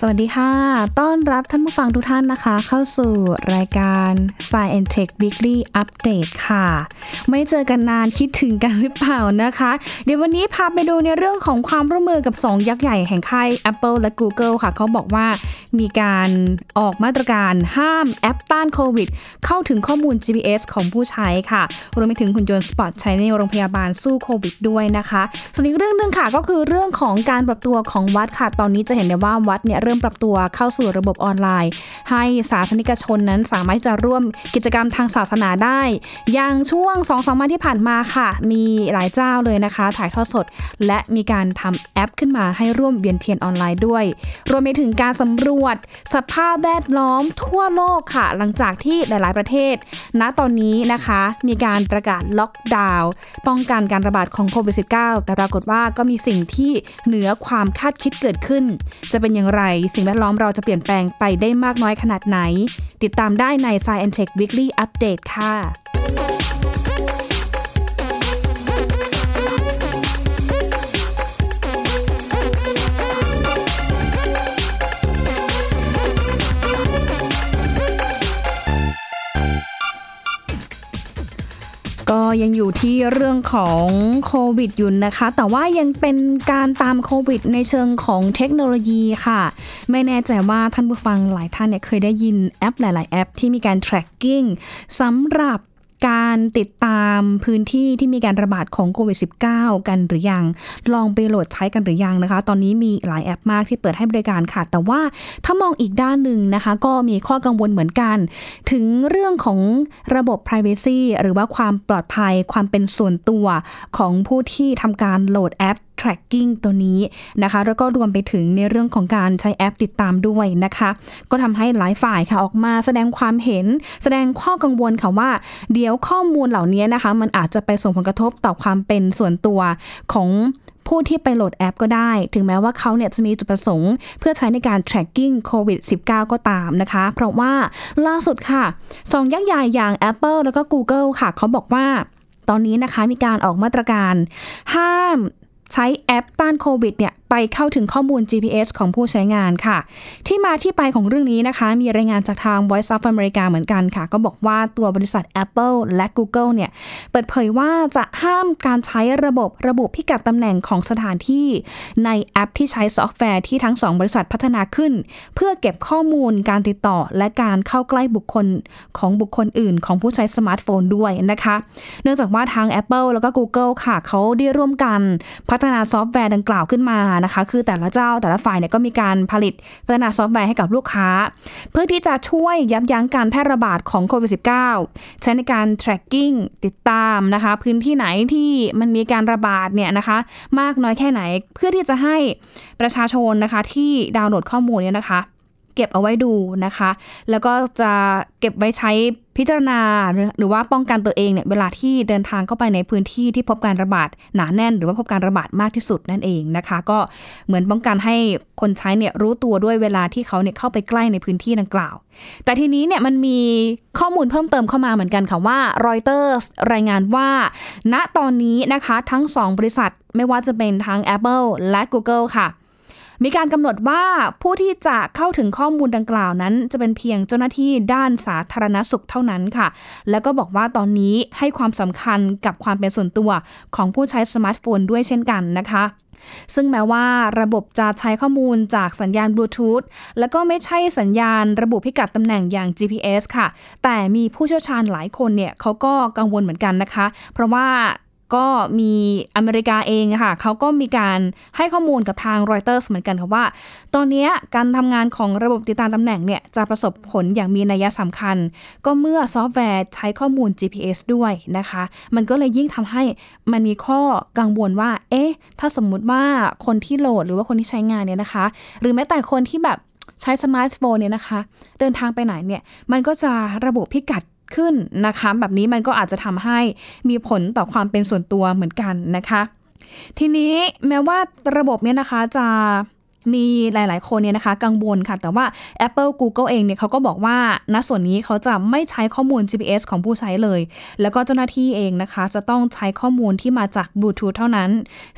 สวัสดีค่ะ ต้อนรับท่านผู้ฟังทุกท่านนะคะ เข้าสู่รายการ Science Tech Weekly Update ค่ะ ไม่เจอกันนานคิดถึงกันหรือเปล่านะคะ เดี๋ยววันนี้พาไปดูในเรื่องของความร่วมมือกับ 2 ยักษ์ใหญ่แห่งค่าย Apple และ Google ค่ะ เขาบอกว่ามีการออกมาตรการห้ามแอปต้านโควิด เข้าถึงข้อมูล GPS ของผู้ใช้ค่ะ รวมไปถึงหุ่นยนต์สปอตใช้ในโรงพยาบาลสู้โควิดด้วยนะคะ ส่วนอีกเรื่องหนึ่งค่ะก็คือเรื่องของการปรับตัวของวัดค่ะ ตอนนี้จะเห็นได้ว่าวัดเนี่ยเริ่มปรับตัวเข้าสู่ระบบออนไลน์ ให้สาธารนิกชนนั้นสามารถจะร่วมกิจกรรมทางศาสนาได้ อย่างช่วง2อสวันที่ผ่านมาค่ะ มีหลายเจ้าเลยนะคะ ถ่ายทอดสด และมีการทำแอปขึ้นมาให้ร่วมเวียนเทียนออนไลน์ด้วย รวมไปถึงการสำรวจสภาพแวดล้อมทั่วโลกค่ะ หลังจากที่หลาย ๆ ประเทศ ณตอนนี้นะคะ มีการประกาศล็อกดาวน์ป้องกันการระบาดของโควิด -19 แต่ปรากฏว่าก็มีสิ่งที่เหนือความคาดคิดเกิดขึ้น จะเป็นอย่างไรสิ่งแวดล้อมเราจะเปลี่ยนแปลงไปได้มากน้อยขนาดไหน ติดตามได้ใน Science Tech Weekly Update ค่ะ ก็ยังอยู่ที่เรื่องของโควิดอยู่นะคะ แต่ว่ายังเป็นการตามโควิด ในเชิงของเทคโนโลยีค่ะ ไม่แน่ใจว่าท่านผู้ฟังหลายท่านเนี่ยเคยได้ยินแอปหลาย ๆ แอปที่มีการ tracking สำหรับ การติดตามพื้นที่ที่มีการระบาดของโควิด -19 กันหรือยัง ลองไปโหลดใช้กันหรือยังนะคะ ตอนนี้มีหลายแอปมากที่เปิดให้บริการค่ะ แต่ว่าถ้ามองอีกด้านหนึ่งนะคะ ก็มีข้อกังวลเหมือนกัน ถึงเรื่องของระบบ Privacy หรือว่าความปลอดภัยความเป็นส่วนตัวของผู้ที่ทำการโหลดแอป tracking ตัวนี้นะคะ แล้วก็รวมไปถึงในเรื่องของการใช้แอปติดตามด้วยนะคะ ก็ทำให้หลายฝ่ายค่ะออกมาแสดงความเห็น แสดงข้อกังวลค่ะว่า เดี๋ยวข้อมูลเหล่านี้นะคะ มันอาจจะไปส่งผลกระทบต่อความเป็นส่วนตัวของผู้ที่ไปโหลดแอปก็ได้ ถึงแม้ว่าเขาเนี่ยจะมีจุดประสงค์ เพื่อใช้ในการ tracking โควิด -19 ก็ตามนะคะ เพราะว่าล่าสุดค่ะสองยักษ์ใหญ่อย่าง Apple แล้วก็ Google ค่ะ เขาบอกว่าตอนนี้นะคะมีการออกมาตรการห้าม ใช้แอปต้านโควิดเนี่ยไปเข้าถึงข้อมูล GPS ของผู้ใช้งานค่ะ ที่มาที่ไปของเรื่องนี้นะคะ มีรายงานจากทาง Voice of America เหมือนกันค่ะ ก็บอกว่าตัวบริษัท Apple และ Google เนี่ย เปิดเผยว่าจะห้ามการใช้ระบบระบุพิกัดตำแหน่งของสถานที่ ในแอปที่ใช้ซอฟต์แวร์ที่ทั้งสองบริษัทพัฒนาขึ้น เพื่อเก็บข้อมูลการติดต่อ และการเข้าใกล้บุคคลของบุคคลอื่น ของผู้ใช้สมาร์ทโฟนด้วยนะคะ เนื่องจากว่าทาง Apple แล้วก็ Google ค่ะเขาได้ร่วมกันพัฒนาซอฟต์แวร์ดังกล่าวขึ้นมานะคะ คือแต่ละเจ้าแต่ละฝ่ายเนี่ยก็มีการผลิตพัฒนาซอฟต์แวร์ให้กับลูกค้า เพื่อที่จะช่วยยับยั้งการแพร่ระบาดของโควิด -19 ใช้ในการ tracking ติดตามนะคะ พื้นที่ไหนที่มันมีการระบาดเนี่ยนะคะ มากน้อยแค่ไหนเพื่อที่จะให้ประชาชนนะคะที่ดาวน์โหลดข้อมูลเนี่ยนะคะ เก็บเอาไว้ดูนะคะ แล้วก็จะเก็บไว้ใช้พิจารณาหรือว่าป้องกันตัวเองเนี่ยเวลาที่เดินทางเข้าไปในพื้นที่ที่พบการระบาดหนาแน่น หรือว่าพบการระบาดมากที่สุดนั่นเองนะคะ ก็เหมือนป้องกันให้คนใช้เนี่ยรู้ตัวด้วยเวลาที่เขาเนี่ยเข้าไปใกล้ในพื้นที่ดังกล่าว แต่ทีนี้เนี่ยมันมีข้อมูลเพิ่มเติมเข้ามาเหมือนกันค่ะว่ารอยเตอร์รายงานว่า ณตอนนี้นะคะทั้ง 2 บริษัทไม่ว่าจะเป็นทั้ง Apple และ Google ค่ะ มีการกำหนดว่าผู้ที่จะเข้าถึงข้อมูลดังกล่าวนั้น จะเป็นเพียงเจ้าหน้าที่ด้านสาธารณสุขเท่านั้นค่ะ แล้วก็บอกว่าตอนนี้ให้ความสำคัญกับความเป็นส่วนตัวของผู้ใช้สมาร์ทโฟนด้วยเช่นกันนะคะซึ่งแม้ว่าระบบจะใช้ข้อมูลจากสัญญาณบลูทูธแล้วก็ไม่ใช่สัญญาณระบุพิกัดตำแหน่งอย่าง GPS ค่ะ แต่มีผู้เชี่ยวชาญหลายคนเนี่ยเขาก็กังวลเหมือนกันนะคะ เพราะว่า ก็มีอเมริกาเองค่ะเขาก็มีการให้ข้อมูลกับทางรอยเตอร์เหมือนกันค่ะว่า ตอนนี้การทำงานของระบบติดตามตำแหน่งเนี่ย จะประสบผลอย่างมีนัยสำคัญ ก็เมื่อซอฟต์แวร์ใช้ข้อมูล GPS ด้วยนะคะ มันก็เลยยิ่งทำให้มันมีข้อกังวลว่า เอ๊ะ ถ้าสมมุติว่าคนที่โหลดหรือว่าคนที่ใช้งานเนี่ยนะคะ หรือแม้แต่คนที่แบบใช้สมาร์ทโฟนเนี่ยนะคะ เดินทางไปไหนเนี่ย มันก็จะระบุพิกัด ขึ้นนะคะแบบนี้มันก็อาจจะทำให้มีผลต่อความเป็นส่วนตัวเหมือนกันนะคะ ทีนี้แม้ว่าระบบเนี่ยนะคะจะมีหลาย ๆ คนเนี่ยนะคะ กังวลค่ะ แต่ว่า Apple Google เองเนี่ยเขาก็บอกว่าณส่วนนี้เขาจะไม่ใช้ข้อมูล GPS ของผู้ใช้เลย แล้วก็เจ้าหน้าที่เองนะคะ จะต้องใช้ข้อมูลที่มาจากบลูทูธเท่านั้น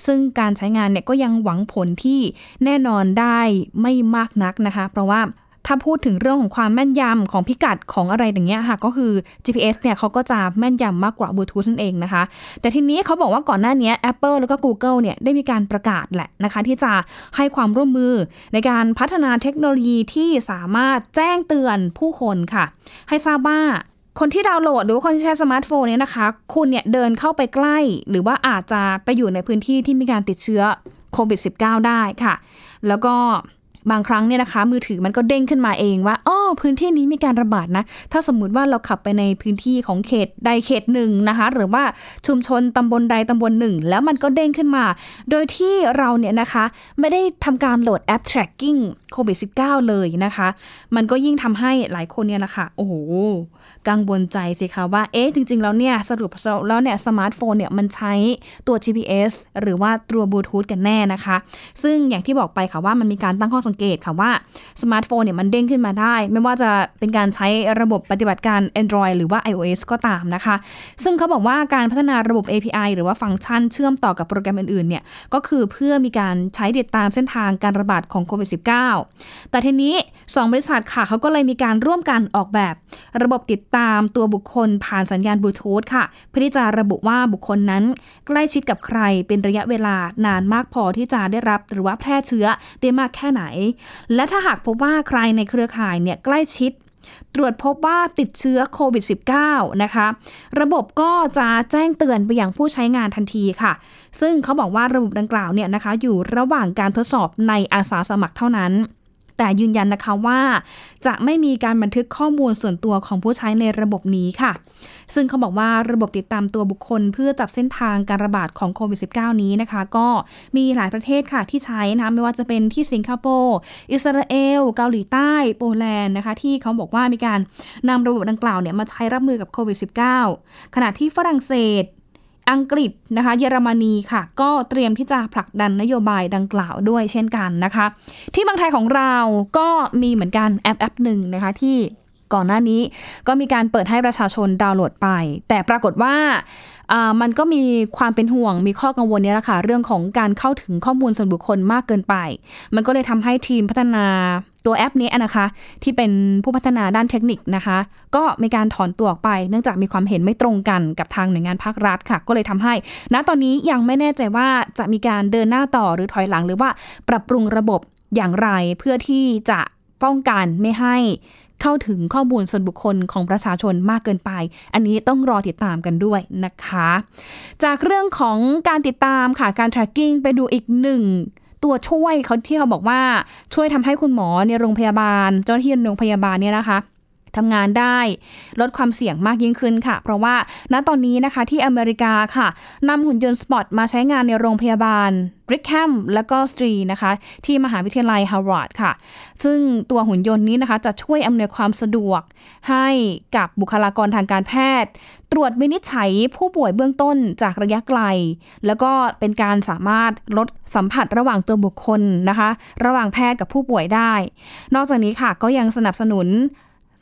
ซึ่งการใช้งานเนี่ยก็ยังหวังผลที่แน่นอนได้ไม่มากนักนะคะ เพราะว่า ถ้าพูดถึงเรื่องของความแม่นยำของพิกัดของอะไรอย่างเงี้ยค่ะก็คือ GPS เนี่ยเขาก็จะแม่นยำมากกว่าบลูทูธนั่นเองนะคะ แต่ทีนี้เขาบอกว่าก่อนหน้านี้ Apple แล้วก็ Google เนี่ยได้มีการประกาศแหละนะคะ ที่จะให้ความร่วมมือในการพัฒนาเทคโนโลยีที่สามารถแจ้งเตือนผู้คนค่ะ ให้ทราบว่าคนที่ดาวน์โหลดหรือว่าคนที่ใช้สมาร์ทโฟนเนี่ยนะคะ คุณเนี่ยเดินเข้าไปใกล้ หรือว่าอาจจะไปอยู่ในพื้นที่ที่มีการติดเชื้อโควิด -19 ได้ค่ะ แล้วก็ บางครั้งเนี่ยนะคะ มือถือมันก็เด้งขึ้นมาเองว่าอ๋อพื้นที่นี้มีการระบาดนะ ถ้าสมมุติว่าเราขับไปในพื้นที่ของเขตใดเขตหนึ่งนะคะ หรือว่าชุมชนตำบลใดตำบลหนึ่ง แล้วมันก็เด้งขึ้นมา โดยที่เราเนี่ยนะคะ ไม่ได้ทำการโหลดแอป tracking โควิด -19 เลยนะคะ มันก็ยิ่งทำให้หลายคนเนี่ยนะคะโอ้โห กังวลใจสิคะว่า เอ๊ะ จริง ๆ แล้วเนี่ย สรุปแล้วเนี่ย สมาร์ทโฟนเนี่ย มันใช้ตัว GPS หรือว่าตัวบลูทูธกันแน่นะคะ ซึ่งอย่างที่บอกไปค่ะว่ามันมีการตั้งข้อสังเกตค่ะว่า สมาร์ทโฟนเนี่ย มันเด้งขึ้นมาได้ ไม่ว่าจะเป็นการใช้ระบบปฏิบัติการ Android หรือว่า iOS ก็ตามนะคะ ซึ่งเขาบอกว่าการพัฒนาระบบ API หรือว่าฟังก์ชันเชื่อมต่อกับโปรแกรมอื่นๆเนี่ยก็คือเพื่อมีการใช้ติดตามเส้นทางการระบาดของโควิด -19 แต่ทีนี้ 2 บริษัทค่ะเขาก็เลยมีการร่วมกันออกแบบ ระบบติดตามตัวบุคคลผ่านสัญญาณบลูทูธค่ะ เพื่อที่จะระบุว่าบุคคลนั้น ใกล้ชิดกับใครเป็นระยะเวลานานมากพอที่จะได้รับหรือว่าแพร่เชื้อได้มากแค่ไหน และถ้าหากพบว่าใครในเครือข่ายเนี่ยใกล้ชิดตรวจพบว่าติดเชื้อโควิด -19 นะคะ ระบบก็จะแจ้งเตือนไปยังผู้ใช้งานทันทีค่ะ ซึ่งเขาบอกว่าระบบดังกล่าวเนี่ยนะคะ อยู่ระหว่างการทดสอบในอาสาสมัครเท่านั้น แต่ยืนยันนะคะว่า จะไม่มีการบันทึกข้อมูลส่วนตัวของผู้ใช้ในระบบนี้ค่ะ ซึ่งเขาบอกว่าระบบติดตามตัวบุคคลเพื่อจับเส้นทางการระบาดของโควิด -19 นี้นะคะ ก็มีหลายประเทศค่ะที่ใช้นะไม่ว่าจะเป็นที่สิงคโปร์อิสราเอล เกาหลีใต้โปแลนด์นะคะ ที่เขาบอกว่ามีการนำระบบดังกล่าวเนี่ยมาใช้รับมือกับโควิด -19 ขณะที่ฝรั่งเศส อังกฤษนะคะ เยอรมนีค่ะ ก็เตรียมที่จะผลักดันนโยบายดังกล่าวด้วยเช่นกันนะคะ ที่บางไทยของเราก็มีเหมือนกันแอปแอปหนึ่งนะคะที่ก่อนหน้านี้ก็มีการเปิดให้ประชาชนดาวน์โหลดไป แต่ปรากฏว่ามันก็มีความเป็นห่วงมีข้อกังวลนี้แหละค่ะเรื่องของการเข้าถึงข้อมูลส่วนบุคคลมากเกินไป มันก็เลยทำให้ทีมพัฒนา ตัวแอปนี้นะคะ ที่เป็นผู้พัฒนาด้านเทคนิคนะคะ ก็มีการถอนตัวออกไป เนื่องจากมีความเห็นไม่ตรงกันกับทางหน่วยงานภาครัฐค่ะ ก็เลยทำให้ ณตอนนี้ยังไม่แน่ใจว่าจะมีการเดินหน้าต่อหรือถอยหลัง หรือว่าปรับปรุงระบบอย่างไรเพื่อที่จะป้องกันไม่ให้เข้าถึงข้อมูลส่วนบุคคลของประชาชนมากเกินไป อันนี้ต้องรอติดตามกันด้วยนะคะ จากเรื่องของการติดตามค่ะ การ tracking ไปดูอีกหนึ่ง ตัวช่วยเขาที่เขาบอกว่าช่วยทำให้คุณหมอในโรงพยาบาล เจ้าหน้าที่โรงพยาบาลเนี่ยนะคะ ทำงานได้ ลดความเสี่ยงมากยิ่งขึ้นค่ะ เพราะว่าณตอนนี้นะคะที่อเมริกาค่ะนำหุ่นยนต์ Spot มาใช้งานในโรงพยาบาลบริกแฮมและก็สตรีนะคะที่มหาวิทยาลัยฮาร์วาร์ดค่ะ ซึ่งตัวหุ่นยนต์นี้นะคะจะช่วยอำนวยความสะดวก ให้กับบุคลากรทางการแพทย์ ตรวจวินิจฉัยผู้ป่วยเบื้องต้นจากระยะไกล แล้วก็เป็นการสามารถลดสัมผัสระหว่างตัวบุคคลนะคะ ระหว่างแพทย์กับผู้ป่วยได้ นอกจากนี้ค่ะก็ยังสนับสนุน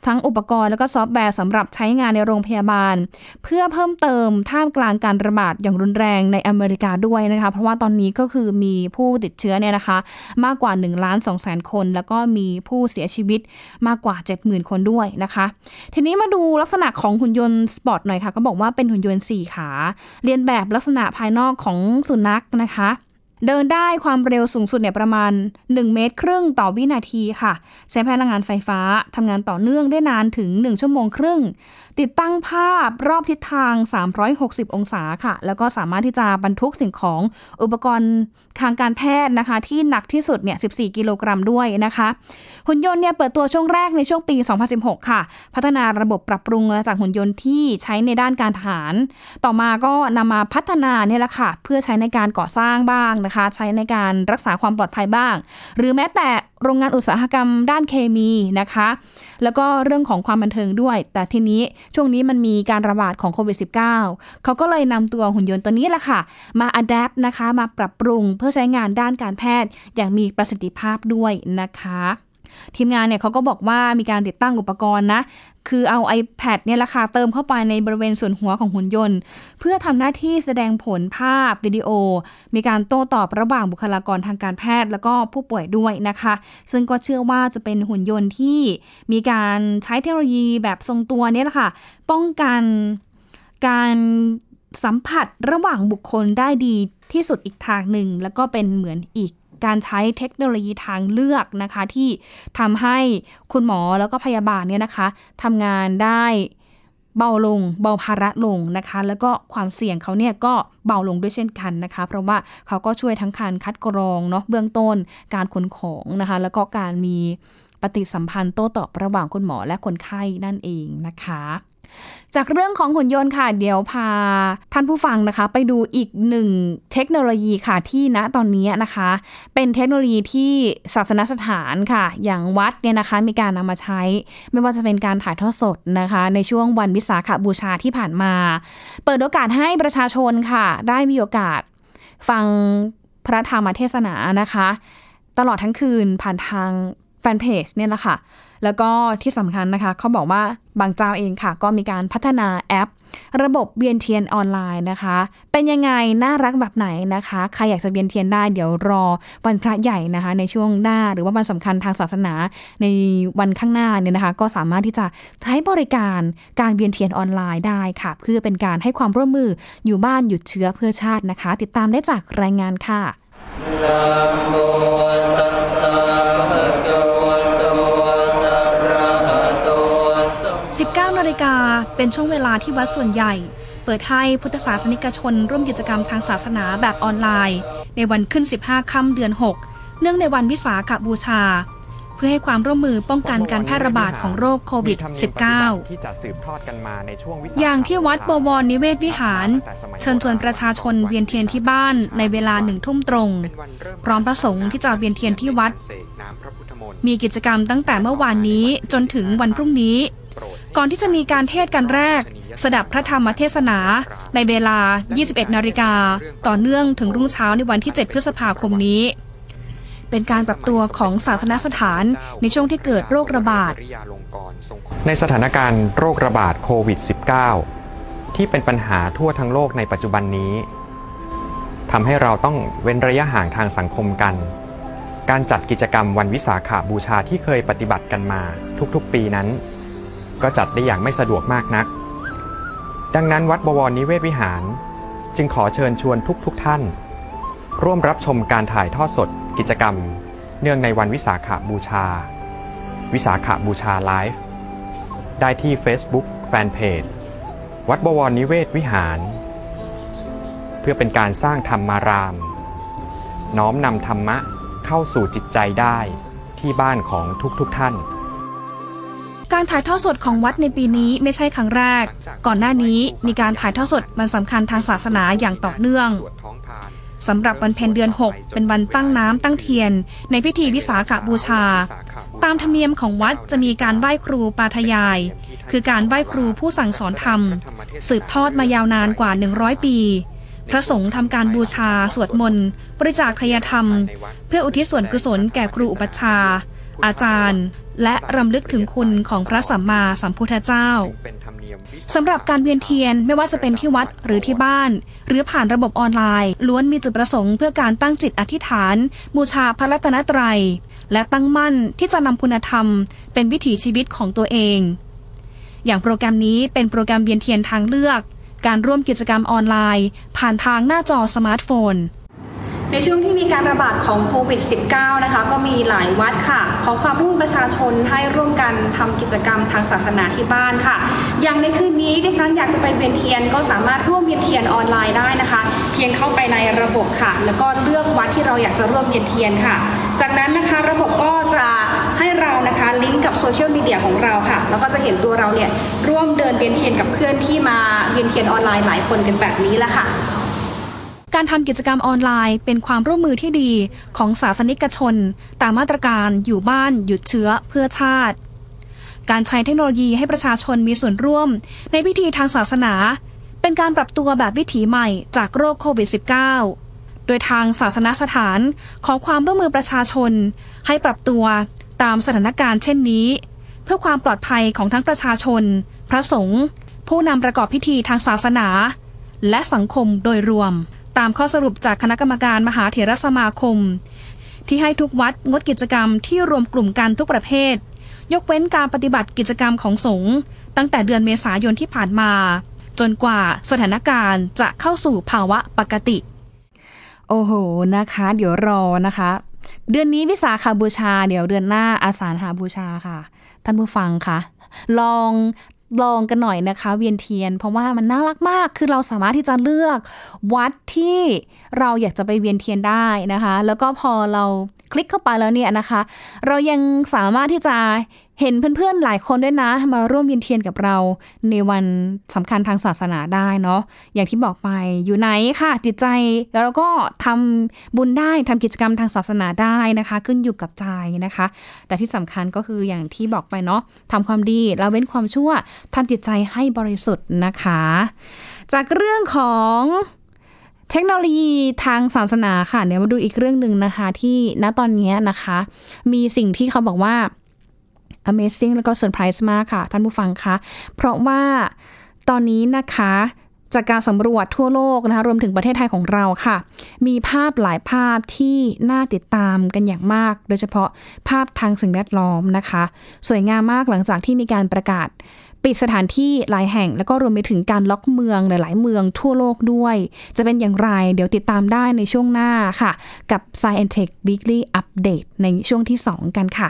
ทั้งอุปกรณ์และก็ซอฟต์แวร์สำหรับใช้งานในโรงพยาบาล เพื่อเพิ่มเติมท่ามกลางการระบาดอย่างรุนแรงในอเมริกาด้วยนะคะ เพราะว่าตอนนี้ก็คือมีผู้ติดเชื้อเนี่ยนะคะ มากกว่า1ล้าน2แสนคน แล้วก็มีผู้เสียชีวิตมากกว่า 70,000 คนด้วยนะคะ ทีนี้มาดูลักษณะของหุ่นยนต์ Spot หน่อยค่ะก็บอกว่าเป็นหุ่นยนต์4ขาเลียนแบบลักษณะภายนอกของสุนัขนะคะ เดินได้ความเร็วสูงสุดเนี่ยประมาณ 1 เมตรครึ่งต่อวินาทีค่ะ ใช้พลังงานไฟฟ้าทำงานต่อเนื่องได้นานถึง 1 ชั่วโมงครึ่ง ติดตั้งภาพรอบทิศทาง 360 องศาค่ะ แล้วก็สามารถที่จะบรรทุกสิ่งของอุปกรณ์ทางการแพทย์นะคะ ที่หนักที่สุดเนี่ย 14 กิโลกรัมด้วยนะคะ หุ่นยนต์เนี่ยเปิดตัวช่วงแรกในช่วงปี 2016 ค่ะ พัฒนาระบบปรับปรุงจากหุ่นยนต์ที่ใช้ในด้านการทหาร ต่อมาก็นำมาพัฒนาเนี่ยแหละค่ะ เพื่อใช้ในการก่อสร้างบ้างนะคะ ใช้ในการรักษาความปลอดภัยบ้าง หรือแม้แต่โรงงานอุตสาหกรรมด้านเคมีนะคะ แล้วก็เรื่องของความบันเทิงด้วย แต่ทีนี้ช่วงนี้มันมีการระบาดของโควิด -19 เขาก็เลยนำตัวหุ่นยนต์ตัวนี้แหละค่ะ มาอัดแอปนะคะ มาปรับปรุงเพื่อใช้งานด้านการแพทย์อย่างมีประสิทธิภาพด้วยนะคะ ทีมงานเนี่ยเขาก็บอกว่ามีการติดตั้งอุปกรณ์นะ คือเอา iPad เนี่ยราคาเติมเข้าไปในบริเวณส่วนหัวของหุ่นยนต์ เพื่อทำหน้าที่แสดงผลภาพวิดีโอ มีการโต้ตอบระหว่างบุคลากรทางการแพทย์ แล้วก็ผู้ป่วยด้วยนะคะ ซึ่งก็เชื่อว่าจะเป็นหุ่นยนต์ที่มีการใช้เทคโนโลยีแบบทรงตัวเนี่ยแหละค่ะ ป้องกันการสัมผัสระหว่างบุคคลได้ดีที่สุดอีกทางหนึ่ง แล้วก็เป็นเหมือนอีก การใช้เทคโนโลยีทางเลือกนะคะ ที่ทำให้คุณหมอแล้วก็พยาบาลเนี่ยนะคะทำงานได้เบาลงเบาภาระลงนะคะ แล้วก็ความเสี่ยงเขาเนี่ยก็เบาลงด้วยเช่นกันนะคะ เพราะว่าเขาก็ช่วยทั้งการคัดกรองเนาะเบื้องต้นการขนของนะคะ แล้วก็การมีปฏิสัมพันธ์โต้ตอบระหว่างคุณหมอและคนไข้นั่นเองนะคะ จากเรื่องของหุ่นยนต์ค่ะ เดี๋ยวพาท่านผู้ฟังนะคะ ไปดูอีกหนึ่งเทคโนโลยีค่ะที่ณตอนนี้นะคะ เป็นเทคโนโลยีที่ศาสนสถานค่ะ อย่างวัดเนี่ยนะคะ มีการนำมาใช้ ไม่ว่าจะเป็นการถ่ายทอดสดนะคะ ในช่วงวันวิสาขบูชาที่ผ่านมา เปิดโอกาสให้ประชาชนค่ะ ได้มีโอกาสฟังพระธรรมเทศนานะคะ ตลอดทั้งคืนผ่านทางแฟนเพจเนี่ยแหละค่ะ แล้วก็ที่สำคัญนะคะเขาบอกว่าบางเจ้าเองค่ะ ก็มีการพัฒนาแอป ระบบเวียนเทียนออนไลน์นะคะ เป็นยังไง น่ารักแบบไหนนะคะ ใครอยากจะเวียนเทียนได้เดี๋ยวรอวันพระใหญ่นะคะ ในช่วงหน้าหรือว่าวันสำคัญทางศาสนาในวันข้างหน้าเนี่ยนะคะ ก็สามารถที่จะใช้บริการการเวียนเทียนออนไลน์ได้ค่ะ เพื่อเป็นการให้ความร่วมมืออยู่บ้านหยุดเชื้อเพื่อชาตินะคะ ติดตามได้จากรายงานค่ะ กาเป็นช่วงเวลาที่วัดส่วนใหญ่ เปิดให้พุทธศาสนิกชน ร่วมกิจกรรมทางศาสนาแบบออนไลน์ ในวันขึ้น 15 ค่ำเดือน 6 เนื่องในวันวิสาขบูชา เพื่อให้ความร่วมมือป้องกันการแพร่ระบาดของโรคโควิด -19 ที่จะสืบทอดกันมาในช่วงอย่างที่วัดบวรนิเวศวิหาร เชิญชวนประชาชนเวียนเทียนที่บ้านในเวลาหนึ่งทุ่มตรง พร้อมประสงค์ที่จะเวียนเทียนที่วัด มีกิจกรรมตั้งแต่เมื่อวานนี้จนถึงวันพรุ่งนี้ ก่อนที่จะมีการเทศกันแรก สดับพระธรรมเทศนา ในเวลา 21 นาฬิกา ต่อเนื่องถึงรุ่งเช้าในวันที่ 7 พฤษภาคมนี้ เป็นการปรับตัวของศาสนสถานในช่วงที่เกิดโรคระบาด ในสถานการณ์โรคระบาดโควิด -19 ที่เป็นปัญหาทั่วทั้งโลกในปัจจุบันนี้ทำให้เราต้องเว้นระยะห่างทางสังคมกัน การจัดกิจกรรมวันวิสาขาบูชาที่เคยปฏิบัติกันมาทุกๆปีนั้น ก็จัดได้อย่างไม่สะดวกมากนัก ดังนั้นวัดบวรนิเวศวิหาร จึงขอเชิญชวนทุกๆทท่าน ร่วมรับชมการถ่ายทอดสดกิจกรรม เนื่องในวันวิสาขาบูชา วิสาขาบูชาไลฟ์ได้ที่ Facebook Fanpage วัดบวรนิเวศวิหาร เพื่อเป็นการสร้างธรรมาราม น้อมนำธรรมะเข้าสู่จิตใจได้ที่บ้านของทุกๆทท่าน การถ่ายทอดสดของวัดในปีนี้ไม่ใช่ครั้งแรก ก่อนหน้านี้มีการถ่ายทอดสดมันสำคัญทางศาสนาอย่างต่อเนื่องสำหรับวันเพ็ญเดือน 6 เป็นวันตั้งน้ำตั้งเทียน ในพิธีวิสาขบูชา ตามธรรมเนียมของวัดจะมีการไหว้ครูปาทยาย คือการไหว้ครูผู้สั่งสอนธรรม สืบทอดมายาวนานกว่า 100 ปี พระสงฆ์ทำการบูชา สวดมนต์ บริจาคทายธรรม เพื่ออุทิศส่วนกุศลแก่ครูอุปัชฌาย์ อาจารย์ และรำลึกถึงคุณของพระสัมมาสัมพุทธเจ้าสำหรับการเวียนเทียนไม่ว่าจะเป็นที่วัดหรือที่บ้าน หรือผ่านระบบออนไลน์ ล้วนมีจุดประสงค์เพื่อการตั้งจิตอธิษฐาน บูชาพระรัตนตรัย และตั้งมั่นที่จะนำคุณธรรม เป็นวิถีชีวิตของตัวเอง อย่างโปรแกรมนี้เป็นโปรแกรมเวียนเทียนทางเลือก การร่วมกิจกรรมออนไลน์ ผ่านทางหน้าจอสมาร์ทโฟน ในช่วงที่มีการระบาดของโควิด -19 นะคะ ก็มีหลายวัดค่ะ ขอความร่วมประชาชนให้ร่วมกันทำกิจกรรมทางศาสนาที่บ้านค่ะ อย่างในคืนนี้ดิฉันอยากจะไปเวียนเทียน ก็สามารถร่วมเวียนเทียนออนไลน์ได้นะคะ เพียงเข้าไปในระบบค่ะ แล้วก็เลือกวัดที่เราอยากจะร่วมเวียนเทียนค่ะ จากนั้นนะคะระบบก็จะให้เรานะคะลิงก์กับโซเชียลมีเดียของเราค่ะ แล้วก็จะเห็นตัวเราเนี่ยร่วมเดินเวียนเทียนกับเพื่อนที่มาเวียนเทียนออนไลน์หลายคนกันแบบนี้แหละค่ะ การทำกิจกรรมออนไลน์เป็นความร่วมมือที่ดีของศาสนิกชน ตามมาตรการอยู่บ้านหยุดเชื้อเพื่อชาติ การใช้เทคโนโลยีให้ประชาชนมีส่วนร่วม ในพิธีทางศาสนา เป็นการปรับตัวแบบวิถีใหม่จากโรคโควิด -19 โดยทางศาสนสถานขอความร่วมมือประชาชน ให้ปรับตัวตามสถานการณ์เช่นนี้ เพื่อความปลอดภัยของทั้งประชาชน พระสงฆ์ผู้นำประกอบพิธีทางศาสนา และสังคมโดยรวม ตามข้อสรุปจากคณะกรรมการมหาเถรสมาคม ที่ให้ทุกวัดงดกิจกรรมที่รวมกลุ่มกันทุกประเภท ยกเว้นการปฏิบัติกิจกรรมของสงฆ์ตั้งแต่เดือนเมษายนที่ผ่านมา จนกว่าสถานการณ์จะเข้าสู่ภาวะปกติ โอ้โหนะคะ เดี๋ยวรอนะคะ เดือนนี้วิสาขาบูชา เดี๋ยวเดือนหน้าอาสาหาบูชาค่ะ ท่านผู้ฟังคะลอง ลองกันหน่อยนะคะเวียนเทียน เพราะว่ามันน่ารักมาก คือเราสามารถที่จะเลือกวัดที่เราอยากจะไปเวียนเทียนได้นะคะ แล้วก็พอเราคลิกเข้าไปแล้วเนี่ยนะคะ เรายังสามารถที่จะ เห็นเพื่อนๆหลายคนด้วยนะ มาร่วมเวียนเทียนกับเราในวันสำคัญทางศาสนาได้เนาะอย่างที่บอกไปอยู่ไหนค่ะ จิตใจเราก็ทำบุญได้ทำกิจกรรมทางศาสนาได้นะคะ ขึ้นอยู่กับใจนะคะ แต่ที่สำคัญก็คืออย่างที่บอกไปเนาะทำความดีเราเว้นความชั่วทำจิตใจให้บริสุทธิ์นะคะ จากเรื่องของเทคโนโลยีทางศาสนาค่ะเดี๋ยวมาดูอีกเรื่องหนึ่งนะคะ ที่ณตอนนี้นะคะ มีสิ่งที่เขาบอกว่า Amazing แล้วก็เซอร์ไพรส์มากค่ะ ท่านผู้ฟังคะ เพราะว่าตอนนี้นะคะจากการสำรวจทั่วโลกนะคะรวมถึงประเทศไทยของเราค่ะ มีภาพหลายภาพที่น่าติดตามกันอย่างมาก โดยเฉพาะภาพทางสิ่งแวดล้อมนะคะ สวยงามมากหลังจากที่มีการประกาศ ปิดสถานที่หลายแห่ง แล้วก็รวมไปถึงการล็อกเมืองหลาย ๆ เมืองทั่วโลกด้วย จะเป็นอย่างไรเดี๋ยวติดตามได้ในช่วงหน้าค่ะ กับ Science Tech Weekly Update ในช่วงที่ 2 กันค่ะ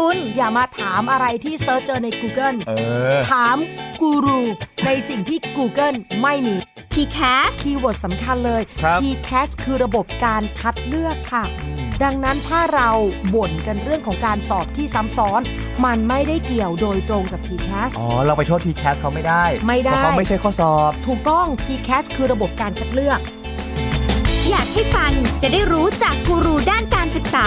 คุณอย่ามาถามอะไรที่ search เจอใน Google เออถามกูรูในสิ่งที่ Google ไม่มี t c a s keyword สำคัญเลยครับ TCAS คือระบบการคัดเลือกค่ะ ดังนั้นถ้าเราบ่นกันเรื่องของการสอบที่ซ้ำซ้อน มันไม่ได้เกี่ยวโดยตรงกับ TCAS อ๋อ เราไปโทษ TCAS เขาไม่ได้ ไม่ได้ เพราะเขาไม่ใช่ข้อสอบ ถูกต้อง TCAS คือระบบการคัดเลือก อยากให้ฟังจะได้รู้จากกูรูด้านการศึกษา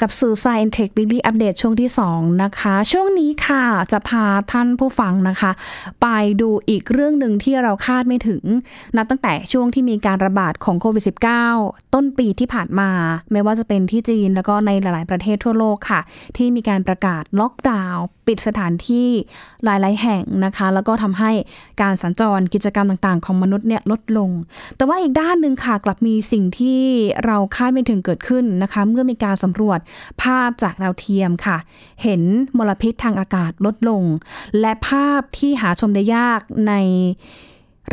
กับสู่ Science Tech Weekly Update ช่วงที่ 2 นะคะ ช่วงนี้ค่ะ จะพาท่านผู้ฟังนะคะ ไปดูอีกเรื่องหนึ่งที่เราคาดไม่ถึง นับตั้งแต่ช่วงที่มีการระบาดของโควิด -19 ต้นปีที่ผ่านมา ไม่ว่าจะเป็นที่จีนแล้วก็ในหลาย ๆ ประเทศทั่วโลกค่ะ ที่มีการประกาศล็อกดาวน์ปิดสถานที่หลาย ๆ แห่งนะคะ แล้วก็ทำให้การสัญจรกิจกรรมต่าง ๆ ของมนุษย์เนี่ยลดลง แต่ว่าอีกด้านหนึ่งค่ะกลับมีสิ่งที่เราคาดไม่ถึงเกิดขึ้นนะคะ เมื่อมีการสำรวจภาพจากดาวเทียมค่ะ เห็นมลพิษทางอากาศลดลง และภาพที่หาชมได้ยากใน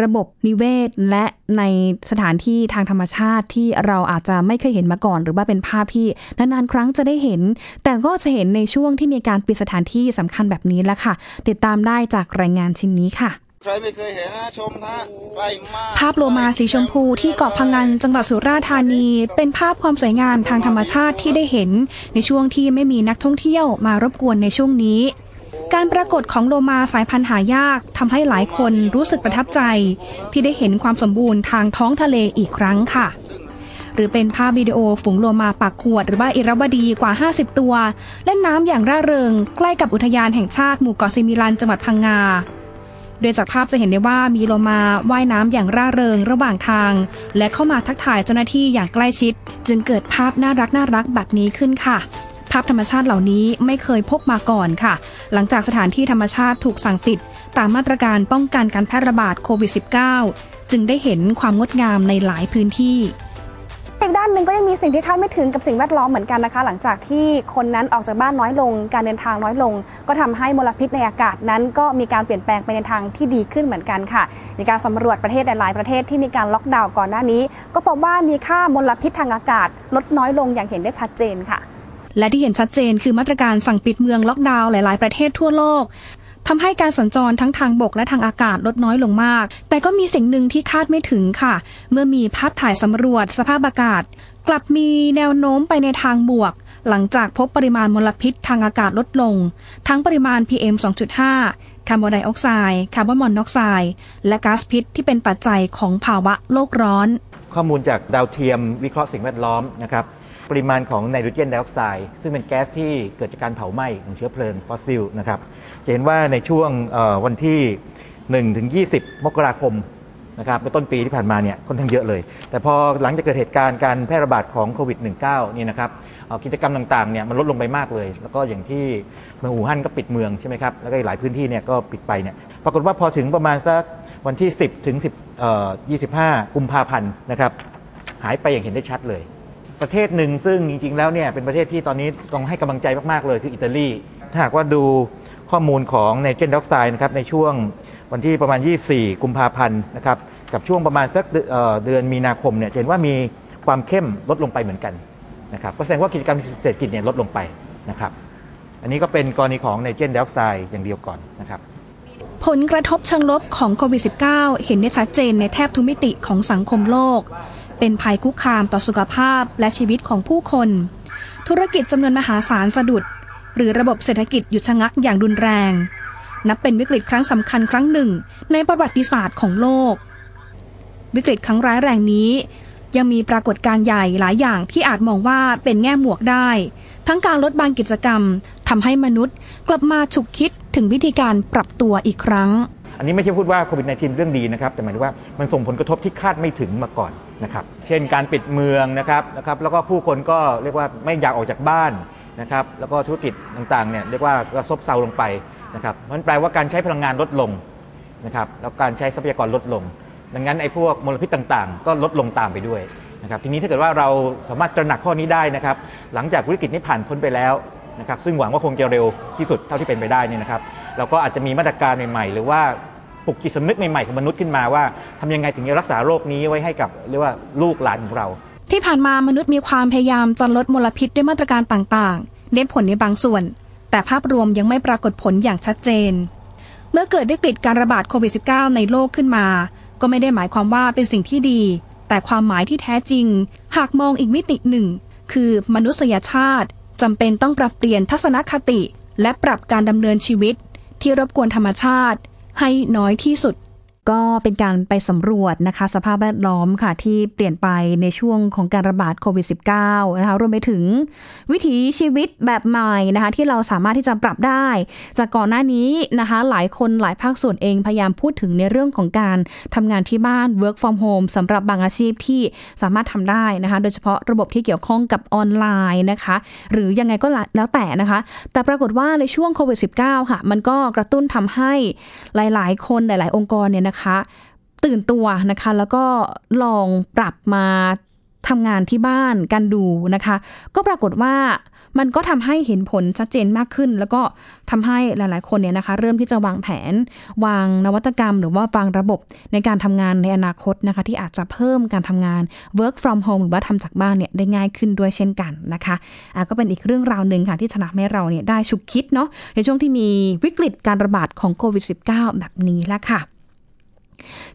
ระบบนิเวศ และในสถานที่ทางธรรมชาติที่เราอาจจะไม่เคยเห็นมาก่อน หรือว่าเป็นภาพที่นานๆครั้งจะได้เห็น แต่ก็จะเห็นในช่วงที่มีการปิดสถานที่สำคัญแบบนี้แล้วค่ะ ติดตามได้จากรายงานชิ้นนี้ค่ะ ใครไม่เคยเห็นนะชมฮะใกล้มากภาพโลมาสีชมพูที่เกาะพังงานจังหวัดสุราษฎร์ธานี เป็นภาพความสวยงามทางธรรมชาติที่ได้เห็น ในช่วงที่ไม่มีนักท่องเที่ยวมารบกวนในช่วงนี้ การปรากฏของโลมาสายพันธุ์หายากทำให้หลายคนรู้สึกประทับใจ ที่ได้เห็นความสมบูรณ์ทางท้องทะเลอีกครั้งค่ะหรือเป็นภาพวิดีโอฝูงโลมาปากขวด หรือว่าอิรบดีกว่า 50 ตัวเล่นน้ำอย่างร่าเริง ใกล้กับอุทยานแห่งชาติหมู่เกาะซิมิลันจังหวัดพังงา โดยจากภาพจะเห็นได้ว่ามีโลมาว่ายน้ำอย่างร่าเริงระหว่างทาง และเข้ามาทักทายเจ้าหน้าที่อย่างใกล้ชิด จึงเกิดภาพน่ารักน่ารักแบบนี้ขึ้นค่ะภาพธรรมชาติเหล่านี้ไม่เคยพบมาก่อนค่ะ หลังจากสถานที่ธรรมชาติถูกสั่งปิด ตามมาตรการป้องกันการแพร่ระบาดโควิด -19 จึงได้เห็นความงดงามในหลายพื้นที่ อีกด้านหนึ่งก็ยังมีสิ่งที่คาดไม่ถึงกับสิ่งแวดล้อมเหมือนกันนะคะ หลังจากที่คนนั้นออกจากบ้านน้อยลง การเดินทางน้อยลง ก็ทำให้มลพิษในอากาศนั้นก็มีการเปลี่ยนแปลงไปในทางที่ดีขึ้นเหมือนกันค่ะในการสำรวจประเทศหลายประเทศที่มีการล็อกดาวน์ก่อนหน้านี้ ก็พบว่ามีค่ามลพิษทางอากาศ ลดน้อยลงอย่างเห็นได้ชัดเจนค่ะและที่เห็นชัดเจนคือมาตรการสั่งปิดเมืองล็อกดาวน์หลาย ๆ ประเทศทั่วโลก ทำให้การสัญจรทั้งทางบกและทางอากาศลดน้อยลงมาก แต่ก็มีสิ่งหนึ่งที่คาดไม่ถึงค่ะ เมื่อมีภาพถ่ายสำรวจสภาพอากาศ กลับมีแนวโน้มไปในทางบวก หลังจากพบปริมาณมลพิษทางอากาศลดลง ทั้งปริมาณ PM 2.5 คาร์บอนไดออกไซด์คาร์บอนมอนอกไซด์และก๊าซพิษที่เป็นปัจจัยของภาวะโลกร้อน ข้อมูลจากดาวเทียมวิเคราะห์สิ่งแวดล้อมนะครับ ปริมาณของไนโตรเจนไดออกไซด์ซึ่งเป็นแก๊สที่เกิดจากการเผาไหม้ของเชื้อเพลิงฟอสซิลนะครับจะเห็นว่าในช่วงวันที่1ถึง20 มกราคมนะครับในต้นปีที่ผ่านมาเนี่ยค่อนข้างเยอะเลย แต่พอหลังจากเกิดเหตุการณ์การแพร่ระบาดของโควิด -19 นี่นะครับกิจกรรมต่างๆเนี่ยมันลดลงไปมากเลย แล้วก็อย่างที่เมืองอู่ฮั่นก็ปิดเมืองใช่ไหมครับแล้วก็อีกหลายพื้นที่เนี่ยก็ปิดไปเนี่ยปรากฏว่าพอถึงประมาณสักวันที่ 10 ถึง10เอ่อ25 กุมภาพันธ์นะครับหายไปอย่างเห็นได้ชัดเลย ประเทศหนึ่งซึ่งจริงๆแล้วเนี่ยเป็นประเทศที่ตอนนี้ต้องให้กำลังใจมากๆเลยคืออิตาลีถ้าหากว่าดูข้อมูลของไนเตรเจนไดออกไซด์นะครับในช่วงวันที่ประมาณ 24 กุมภาพันธ์นะครับกับช่วงประมาณสักเดือนมีนาคมเนี่ยเห็นว่ามีความเข้มลดลงไปเหมือนกันนะครับก็แสดงว่ากิจกรรมเศรษฐกิจเนี่ยลดลงไปนะครับอันนี้ก็เป็นกรณีของไนเตรเจนไดออกไซด์อย่างเดียวก่อนนะครับผลกระทบเชิงลบของโควิด -19 เห็นได้ชัดเจนในแทบทุกมิติของสังคมโลก เป็นภัยคุกคามต่อสุขภาพและชีวิตของผู้คน ธุรกิจจำนวนมหาศาลสะดุด หรือระบบเศรษฐกิจหยุดชะงักอย่างรุนแรง นับเป็นวิกฤตครั้งสำคัญครั้งหนึ่ง ในประวัติศาสตร์ของโลก วิกฤตครั้งร้ายแรงนี้ ยังมีปรากฏการณ์ใหญ่หลายอย่างที่อาจมองว่าเป็นแง่หมวกได้ ทั้งการลดบางกิจกรรมทำให้มนุษย์ กลับมาฉุกคิดถึงวิธีการปรับตัวอีกครั้ง อันนี้ไม่ใช่พูดว่าโควิด -19 เรื่องดีนะครับ แต่หมายถึงว่ามันส่งผลกระทบที่คาดไม่ถึงมาก่อน นะครับเช่นการปิดเมืองนะครับนะครับแล้วก็ผู้คนก็เรียกว่าไม่อยากออกจากบ้านนะครับแล้วก็ธุรกิจต่างๆเนี่ยเรียกว่าก็ซบเซาลงไปนะครับมันแปลว่าการใช้พลังงานลดลงนะครับแล้วการใช้ทรัพยากรลดลง ดังนั้นไอ้พวกมลพิษต่างๆ ก็ลดลงตามไปด้วยนะครับทีนี้ถ้าเกิดว่าเราสามารถตระหนักข้อนี้ได้นะครับหลังจากวิกฤตนี้ผ่านพ้นไปแล้วนะครับซึ่งหวังว่าคงจะเร็วที่สุดเท่าที่เป็นไปได้นี่นะครับเราก็อาจจะมีมาตรการใหม่ๆ หรือว่า ปลุกจิตสำนึกใหม่ๆของมนุษย์ขึ้นมาว่าทำยังไงถึงจะรักษาโรคนี้ไว้ให้กับเรียกว่าลูกหลานของเรา ที่ผ่านมามนุษย์มีความพยายามจะลดมลพิษด้วยมาตรการต่างๆ ได้ผลในบางส่วน แต่ภาพรวมยังไม่ปรากฏผลอย่างชัดเจน เมื่อเกิดวิกฤตการระบาดโควิด -19 ในโลกขึ้นมา ก็ไม่ได้หมายความว่าเป็นสิ่งที่ดี แต่ความหมายที่แท้จริง หากมองอีกมิติหนึ่ง คือมนุษยชาติจำเป็นต้องปรับเปลี่ยนทัศนคติ และปรับการดำเนินชีวิต ที่รบกวนธรรมชาติ ให้น้อยที่สุด ก็เป็นการไปสำรวจนะคะ สภาพแวดล้อมค่ะที่เปลี่ยนไปในช่วงของการระบาดโควิด -19 นะคะรวมไปถึงวิถีชีวิตแบบใหม่นะคะที่เราสามารถที่จะปรับได้ จากก่อนหน้านี้นะคะหลายคนหลายภาคส่วนเองพยายามพูดถึงในเรื่องของการทำงานที่บ้าน work from home สำหรับบางอาชีพที่สามารถทำได้นะคะ โดยเฉพาะระบบที่เกี่ยวข้องกับออนไลน์นะคะ หรือยังไงก็แล้วแต่นะคะ แต่ปรากฏว่าในช่วงโควิด -19 ค่ะ มันก็กระตุ้นทำให้หลาย ๆ คนหลาย ๆ องค์กรเนี่ยนะคะ ตื่นตัวนะคะ แล้วก็ลองปรับมาทำงานที่บ้านกันดูนะคะ ก็ปรากฏว่ามันก็ทำให้เห็นผลชัดเจนมากขึ้น แล้วก็ทำให้หลาย ๆ คนเนี่ยนะคะ เริ่มที่จะวางแผน วางนวัตกรรม หรือว่าวางระบบในการทำงานในอนาคตนะคะ ที่อาจจะเพิ่มการทำงาน work from home หรือว่าทำจากบ้านเนี่ยได้ง่ายขึ้นด้วยเช่นกันนะคะะก็เป็นอีกเรื่องราวหนึ่งค่ะที่จะให้เราเนี่ยได้ฉุกคิดเนาะในช่วงที่มีวิกฤตการระบาดของโควิด -19 แบบนี้แล้วค่ะ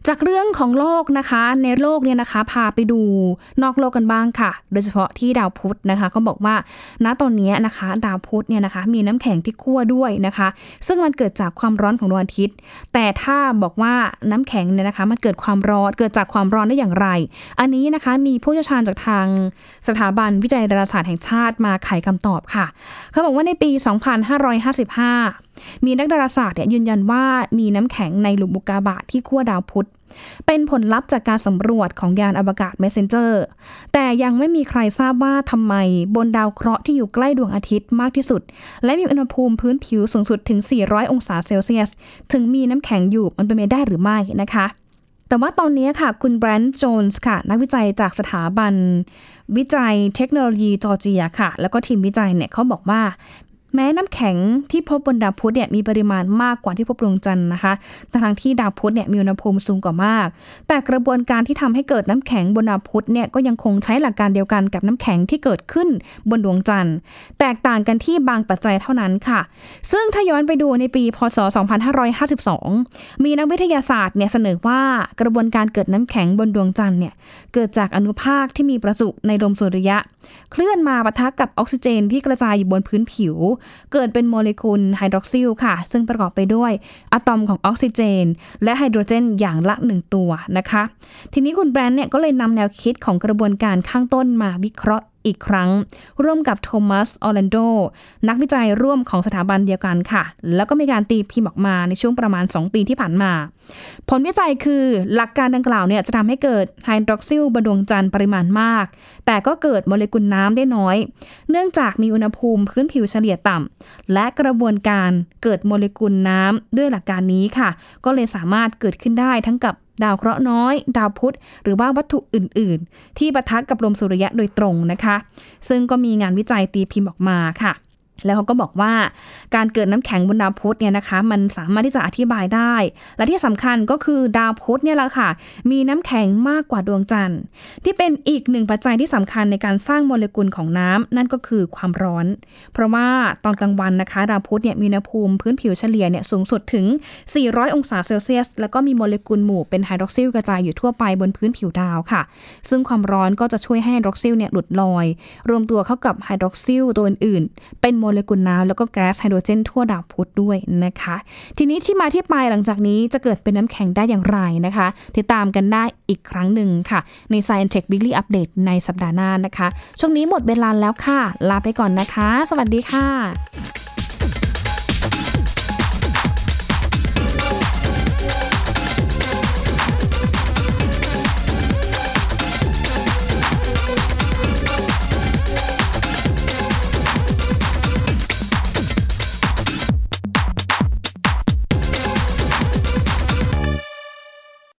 จากเรื่องของโลกนะคะในโลกเนี่ยนะคะพาไปดูนอกโลกกันบ้างค่ะ โดยเฉพาะที่ดาวพุธนะคะเขาบอกว่าณตอนนี้นะคะ ดาวพุธเนี่ยนะคะมีน้ำแข็งที่ขั้วด้วยนะคะ ซึ่งมันเกิดจากความร้อนของดวงอาทิตย์ แต่ถ้าบอกว่าน้ำแข็งเนี่ยนะคะมันเกิดความร้อนเกิดจากความร้อนได้อย่างไร อันนี้นะคะมีผู้เชี่ยวชาญจากทางสถาบันวิจัยดาราศาสตร์แห่งชาติมาไขคำตอบค่ะ เขาบอกว่าในปี 2555 มีนักดาราศาสตร์เนี่ยยืนยันว่ามีน้ำแข็งในหลุมอุกาบาตที่ขั้วดาวพุธ เป็นผลลัพธ์จากการสำรวจของยานอวกาศ Messenger แต่ยังไม่มีใครทราบว่าทำไมบนดาวเคราะห์ที่อยู่ใกล้ดวงอาทิตย์มากที่สุด และมีอุณหภูมิพื้นผิวสูงสุดถึง 400 องศาเซลเซียส ถึงมีน้ำแข็งอยู่มันเป็นไปได้หรือไม่นะคะแต่ว่าตอนนี้ค่ะ คุณแบรนด์โจนส์ค่ะ นักวิจัยจากสถาบัน วิจัยเทคโนโลยีจอร์เจียค่ะ แล้วก็ทีมวิจัยเนี่ยเขาบอกว่า แม้น้ำแข็งที่พบบนดาวพุธเนี่ยมีปริมาณมากกว่าที่พบดวงจันทร์นะคะทั้งที่ดาวพุธเนี่ยมีอุณหภูมิสูงกว่ามาก แต่กระบวนการที่ทำให้เกิดน้ำแข็งบนดาวพุธเนี่ยก็ยังคงใช้หลักการเดียวกันกับน้ำแข็งที่เกิดขึ้นบนดวงจันทร์ แตกต่างกันที่บางปัจจัยเท่านั้นค่ะ ซึ่งถ้าย้อนไปดูในปี พศ 2552 มีนักวิทยาศาสตร์เนี่ยเสนอว่ากระบวนการเกิดน้ำแข็งบนดวงจันทร์เนี่ยเกิดจากอนุภาคที่มีประจุในลมสุริยะ เคลื่อนมาปะทะกับออกซิเจนที่กระจายอยู่บนพื้นผิวเกิดเป็นโมเลกุลไฮดรอกซิลค่ะ ซึ่งประกอบไปด้วยอะตอมของออกซิเจน และไฮโดรเจนอย่างละหนึ่งตัวนะคะ ทีนี้คุณแบรนด์เนี่ยก็เลยนำแนวคิดของกระบวนการข้างต้นมาวิเคราะห์ อีกครั้ง ร่วมกับโทมัส ออร์แลนโด นักวิจัยร่วมของสถาบันเดียวกันค่ะ แล้วก็มีการตีพิมพ์ออกมาในช่วงประมาณ 2 ปีที่ผ่านมา ผลวิจัยคือหลักการดังกล่าวเนี่ยจะทำให้เกิดไฮดรอกซิลบนดวงจันทร์ปริมาณมาก แต่ก็เกิดโมเลกุลน้ำได้น้อย เนื่องจากมีอุณหภูมิพื้นผิวเฉลี่ยต่ำและกระบวนการเกิดโมเลกุลน้ำด้วยหลักการนี้ค่ะ ก็เลยสามารถเกิดขึ้นได้ทั้งกับ ดาวเคราะห์น้อย ดาวพุธ หรือว่าวัตถุอื่น ๆ ที่ปะทะกับลมสุริยะโดยตรงนะคะ ซึ่งก็มีงานวิจัยตีพิมพ์ออกมาค่ะ แล้วเขาก็บอกว่าการเกิดน้ำแข็งบนดาวพุธเนี่ยนะคะมันสามารถที่จะอธิบายได้ และที่สำคัญก็คือดาวพุธเนี่ยแหละค่ะ มีน้ำแข็งมากกว่าดวงจันทร์ ที่เป็นอีกหนึ่งปัจจัยที่สำคัญในการสร้างโมเลกุลของน้ำนั่นก็คือความร้อน เพราะว่าตอนกลางวันนะคะ ดาวพุธเนี่ยมีอุณหภูมิพื้นผิวเฉลี่ยเนี่ยสูงสุดถึง 400 องศาเซลเซียส แล้วก็มีโมเลกุลหมู่เป็นไฮดรอกซิลกระจายอยู่ทั่วไปบนพื้นผิวดาวค่ะ ซึ่งความร้อนก็จะช่วยให้ไฮดรอกซิลเนี่ยหลุดลอย รวมตัวเข้ากับไฮดรอกซิลตัวอื่นๆเป็นโมเลกุลน้ำแล้วก็แก๊สไฮโดรเจนทั่วดาวพุธด้วยนะคะ ทีนี้ที่มาที่ไปหลังจากนี้จะเกิดเป็นน้ำแข็งได้อย่างไรนะคะ ติดตามกันได้อีกครั้งหนึ่งค่ะ ใน Science Tech Weekly Update ในสัปดาห์หน้านะคะ ช่วงนี้หมดเวลาแล้วค่ะ ลาไปก่อนนะคะ สวัสดีค่ะ